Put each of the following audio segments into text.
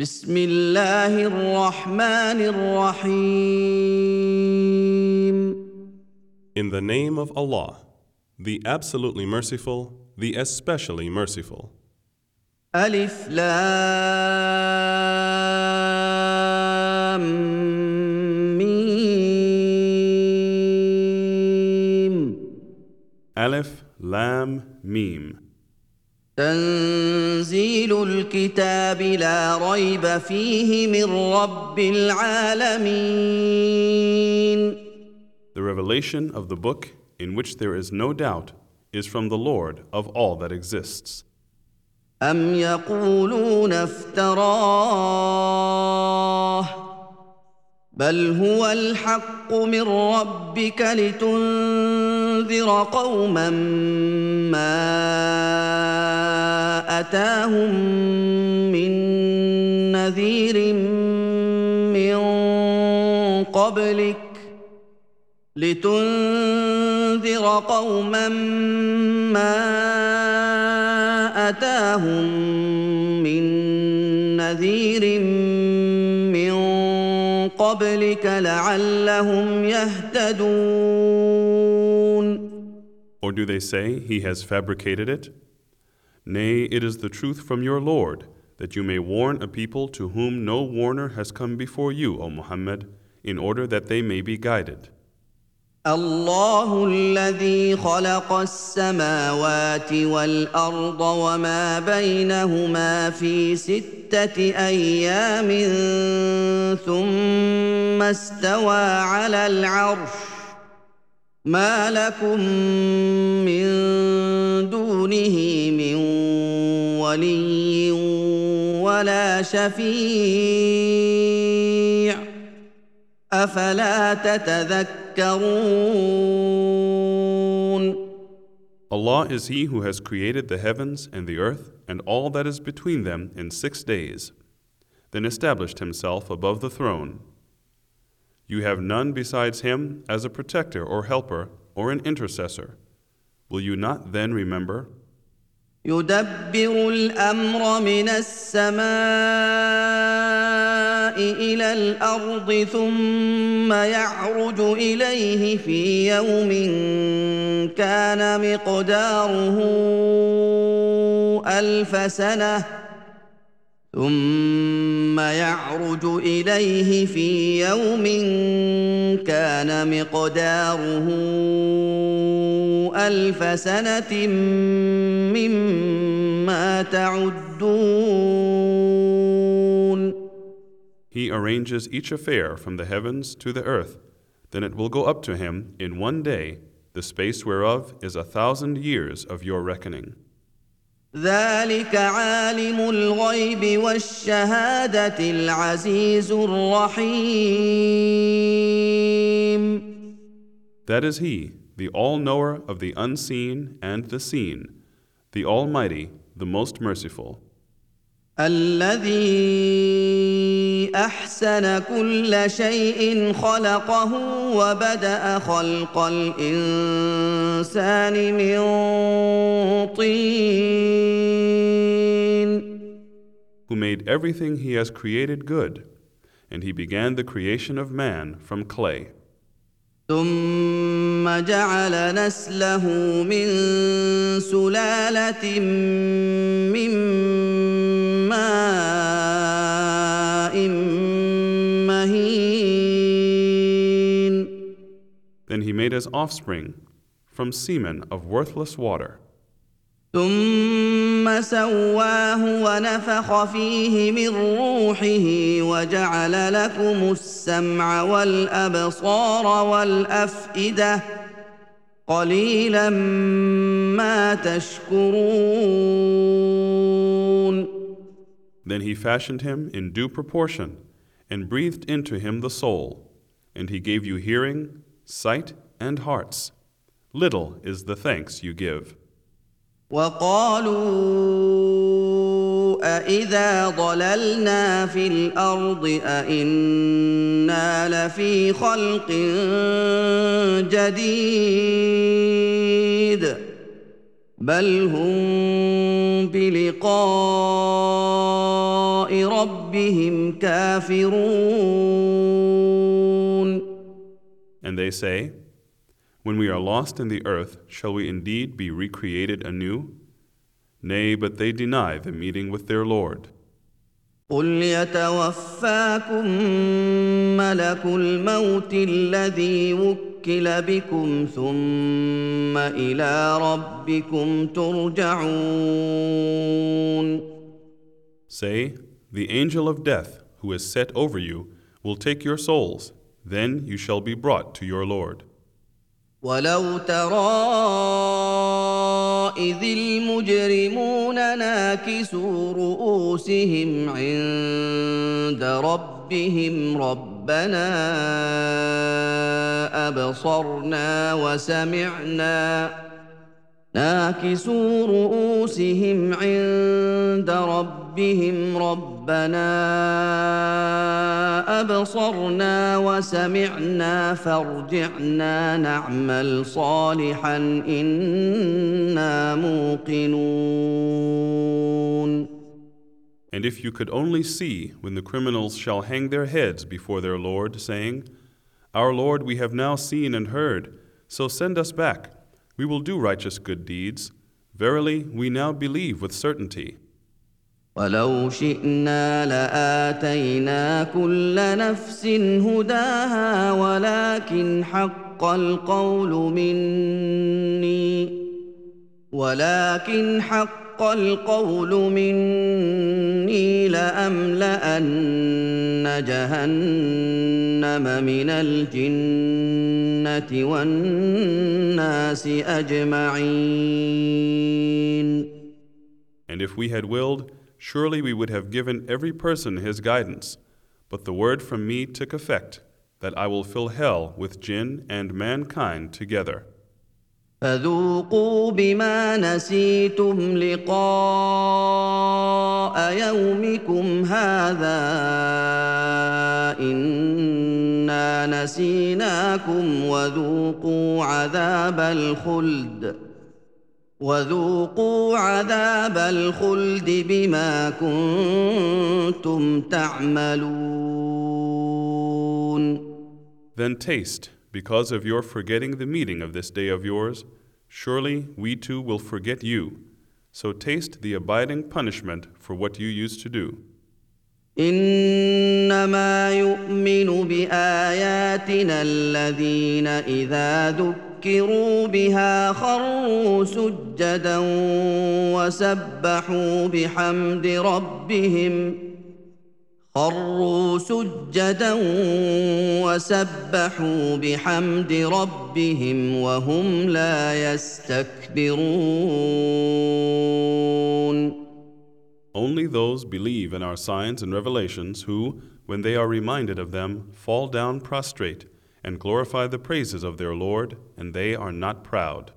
بسم الله الرحمن الرحيم In the name of Allah, the absolutely merciful, the especially merciful. ألف لام ميم Aleph, Lam, Mim. تنزيل الكتاب لا ريب فيه من رب العالمين The revelation of the book, in which there is no doubt, is from the Lord of all that exists. أم يقولون افتراه بل هو الحق من ربك لتنذر قوما ما أتاهم من نذير من قبلك لتنذر قوما ما أتاهم من نذير من قبلك لعلهم يهتدون Or do they say, He has fabricated it? Nay, it is the truth from your Lord, that you may warn a people to whom no warner has come before you, O Muhammad, in order that they may be guided. الله الذي خلق السماوات والارض وما بينهما في سته ايام ثم استوى على العرش ما لكم من دونه من ولي ولا شفيع افلا تتذكرون Allah is He who has created the heavens and the earth and all that is between them in six days, then established Himself above the throne. You have none besides Him as a protector or helper or an intercessor. Will you not then remember? يدبر الامر من السماء الى الارض ثم يعرج اليه في يوم كان مقداره الف سنه ثم يعرج اليه في يوم كان مقداره الف سنه مما تعدون He arranges each affair from the heavens to the earth, then it will go up to Him in one day, the space whereof is a thousand years of your reckoning. ذلك عالم الغيب والشهاده العزيز الرحيم That is He, the all knower of the unseen and the seen, the Almighty, the most merciful. الذي احسن كل شيء خلقه وبدا خلق الانسان من طين who made everything he has created good, and he began the creation of man from clay. ثم جعل نسله من سلاله Then he made his offspring from semen of worthless water. ثم سواه ونفخ فيه من روحه وجعل لكم السمع والابصار والافئده قليلا ما تشكرون Then he fashioned him in due proportion, and breathed into him the soul, and he gave you hearing, sight, and hearts. Little is the thanks you give. وقالوا أإذا ضللنا في الأرض أإنا لفي خلق جديد بل هم بلقاء رب بربهم كافرون And they say, When we are lost in the earth, shall we indeed be recreated anew? Nay, but they deny the meeting with their Lord. قل يتوفاكم ملك الموت الذي وكل بكم ثم الى ربكم ترجعون Say, The angel of death, who is set over you, will take your souls, then you shall be brought to your Lord. ولو ترى إذ المجرمون ناكسوا رؤوسهم عند ربهم ربنا أبصرنا وسمعنا ناكسوا رؤوسهم عند ربهم ربنا ابصرنا وسمعنا فارجعنا نعمل صالحا أنا موقنون And if you could only see when the criminals shall hang their heads before their Lord, saying, Our Lord, we have now seen and heard, so send us back. We will do righteous good deeds. Verily, we now believe with certainty. ولو شئنا لاتينا كل نفس هداها ولكن حق القول مني ولكن حق القول مني لاملان جهنم من الجنه والناس اجمعين And if we had willed, surely we would have given every person his guidance. But the word from me took effect, that I will fill hell with jinn and mankind together. فذوقوا بما نسيتم لقاء يومكم هذا إنا نسيناكم وذوقوا عذاب الخلد وذوقوا عذاب الخلد بما كنتم تعملون. Then taste, because of your forgetting the meeting of this day of yours, surely we too will forget you. So taste the abiding punishment for what you used to do. انما يؤمن باياتنا الذين اذا ذكروا بها خروا سجدا وسبحوا بحمد ربهم خروا سجدا وسبحوا بحمد ربهم وهم لا يستكبرون Only those believe in our signs and revelations who, when they are reminded of them, fall down prostrate and glorify the praises of their Lord, and they are not proud.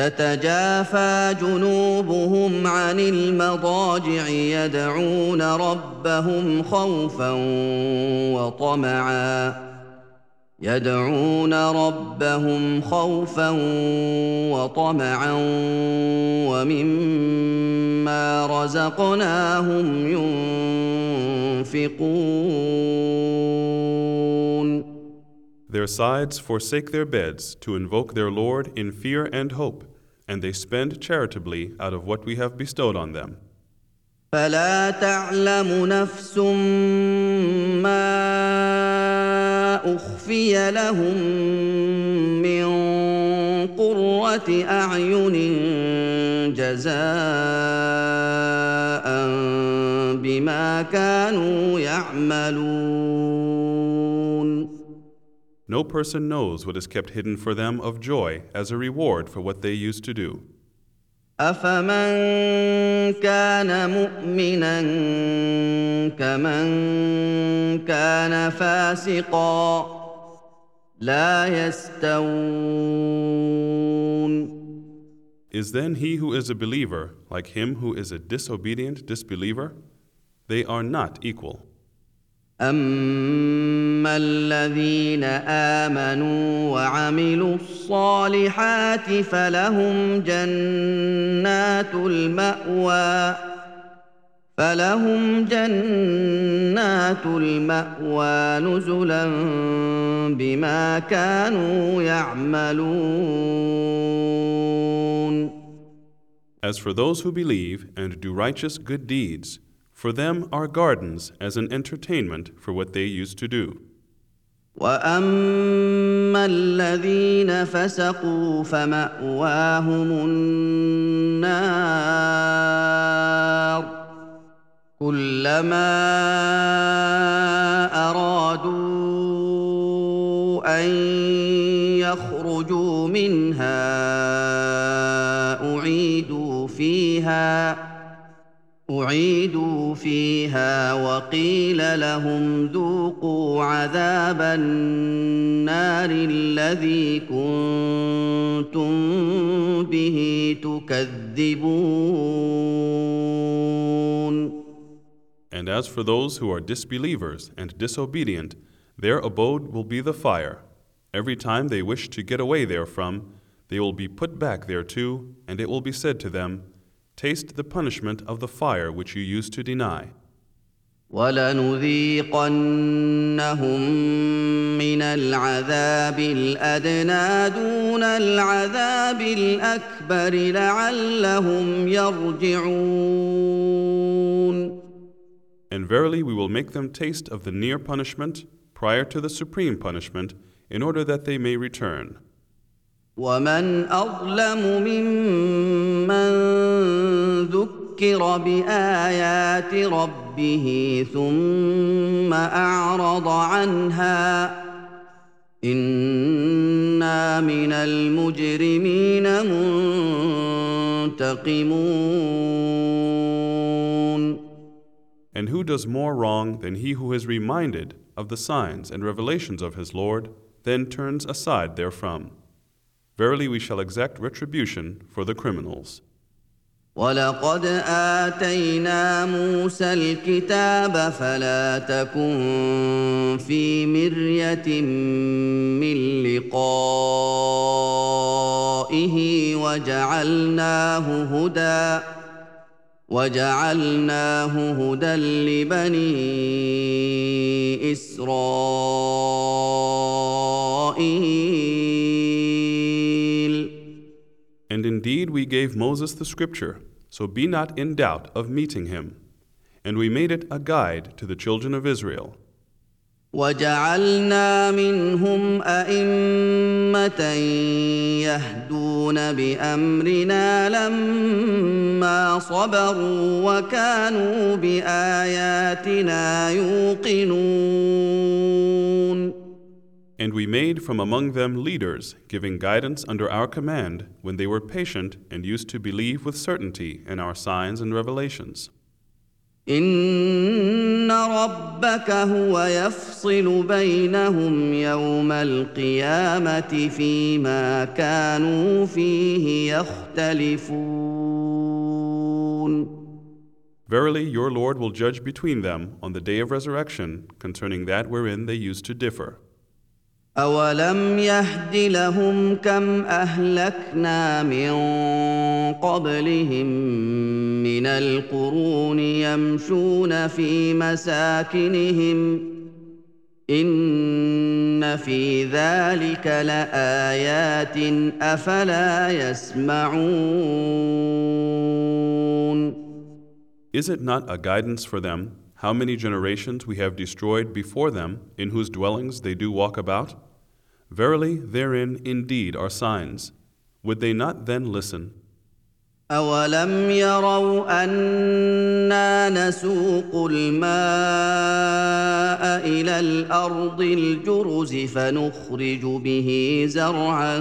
تتجافى جنوبهم عن المضاجع يدعون ربهم خوفا وطمعا. يدعون ربهم خوفا وطمعا ومما رزقناهم ينفقون. Their sides forsake their beds to invoke their Lord in fear and hope, and they spend charitably out of what we have bestowed on them. فلا تعلم نفس ما اخفي لهم من قره اعين جزاء بما كانوا يعملون No person knows what is kept hidden for them of joy as a reward for what they used to do. أفمن كان مؤمنا كمن كان فاسقا لا يستوون Is then he who is a believer like him who is a disobedient disbeliever? They are not equal. أما الذين آمنوا وعملوا الصالحات فلهم جنات المأوى فلهم جنات الماوى نزلا بما كانوا يعملون As for those who believe and do righteous good deeds, for them are gardens as an entertainment for what they used to do. واما الذين فسقوا فماواهم النار كلما ارادوا ان يخرجوا منها اعيدوا فيها اعيدوا فيها وقيل لهم ذوقوا عذاب النار الذي كنتم به تكذبون And as for those who are disbelievers and disobedient, their abode will be the fire. Every time they wish to get away therefrom, they will be put back thereto, and it will be said to them, Taste the punishment of the fire which you used to deny. ولنذيقنهم من العذاب الادنى دون العذاب الاكبر لعلهم يرجعون And verily we will make them taste of the near punishment prior to the supreme punishment, in order that they may return. ومن اظلم ممن ذكر بايات ربه ثم اعرض عنها أنا من المجرمين منتقمون And who does more wrong than he who is reminded of the signs and revelations of his Lord, then turns aside therefrom? Verily we shall exact retribution for the criminals. ولقد اتينا موسى الكتاب فلا تكن في مريه من لقائه وجعلناه هدى وجعلناه هدى لبني اسرائيل And indeed we gave Moses the scripture, so be not in doubt of meeting him. And we made it a guide to the children of Israel. وجعلنا منهم ائمه يهدون بامرنا لما صبروا وكانوا باياتنا يوقنون And we made from among them leaders, giving guidance under our command when they were patient and used to believe with certainty in our signs and revelations. ان ربك هو يفصل بينهم يوم القيامه فيما كانوا فيه يختلفون Verily, your Lord will judge between them on the day of resurrection concerning that wherein they used to differ. أولم يهد لهم كم أهلكنا من قبلهم من القرون يمشون في مساكنهم إن في ذلك لآيات أفلا يسمعون Is it not a guidance for them how many generations we have destroyed before them in whose dwellings they do walk about? Verily, therein indeed are signs. Would they not then listen? أولم يروا أنا نسوق الماء إلى الأرض الجرز فنخرج به زرعا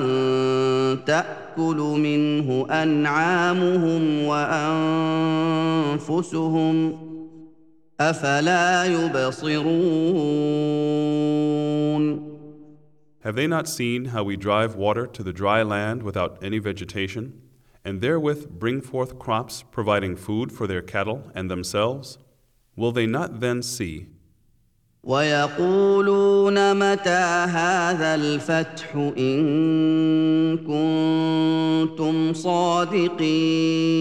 تأكل منه أنعامهم وأنفسهم أفلا يبصرون Have they not seen how we drive water to the dry land without any vegetation, and therewith bring forth crops providing food for their cattle and themselves? Will they not then see? ويقولون متى هذا الفتح إن كنتم صادقين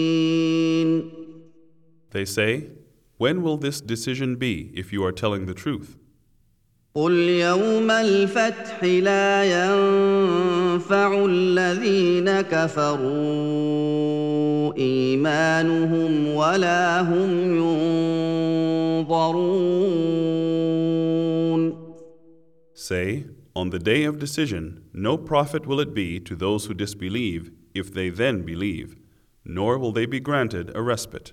They say, When will this decision be if you are telling the truth? قل يوم الفتح لا ينفع الذين كفروا ايمانهم ولا هم ينظرون Say, On the day of decision, no profit will it be to those who disbelieve if they then believe, nor will they be granted a respite.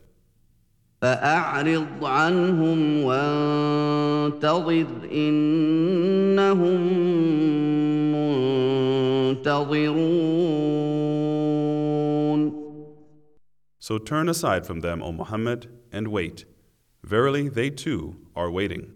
فأعرض عنهم وانتظر إنهم منتظرون So turn aside from them, O Muhammad, and wait. Verily, they too are waiting.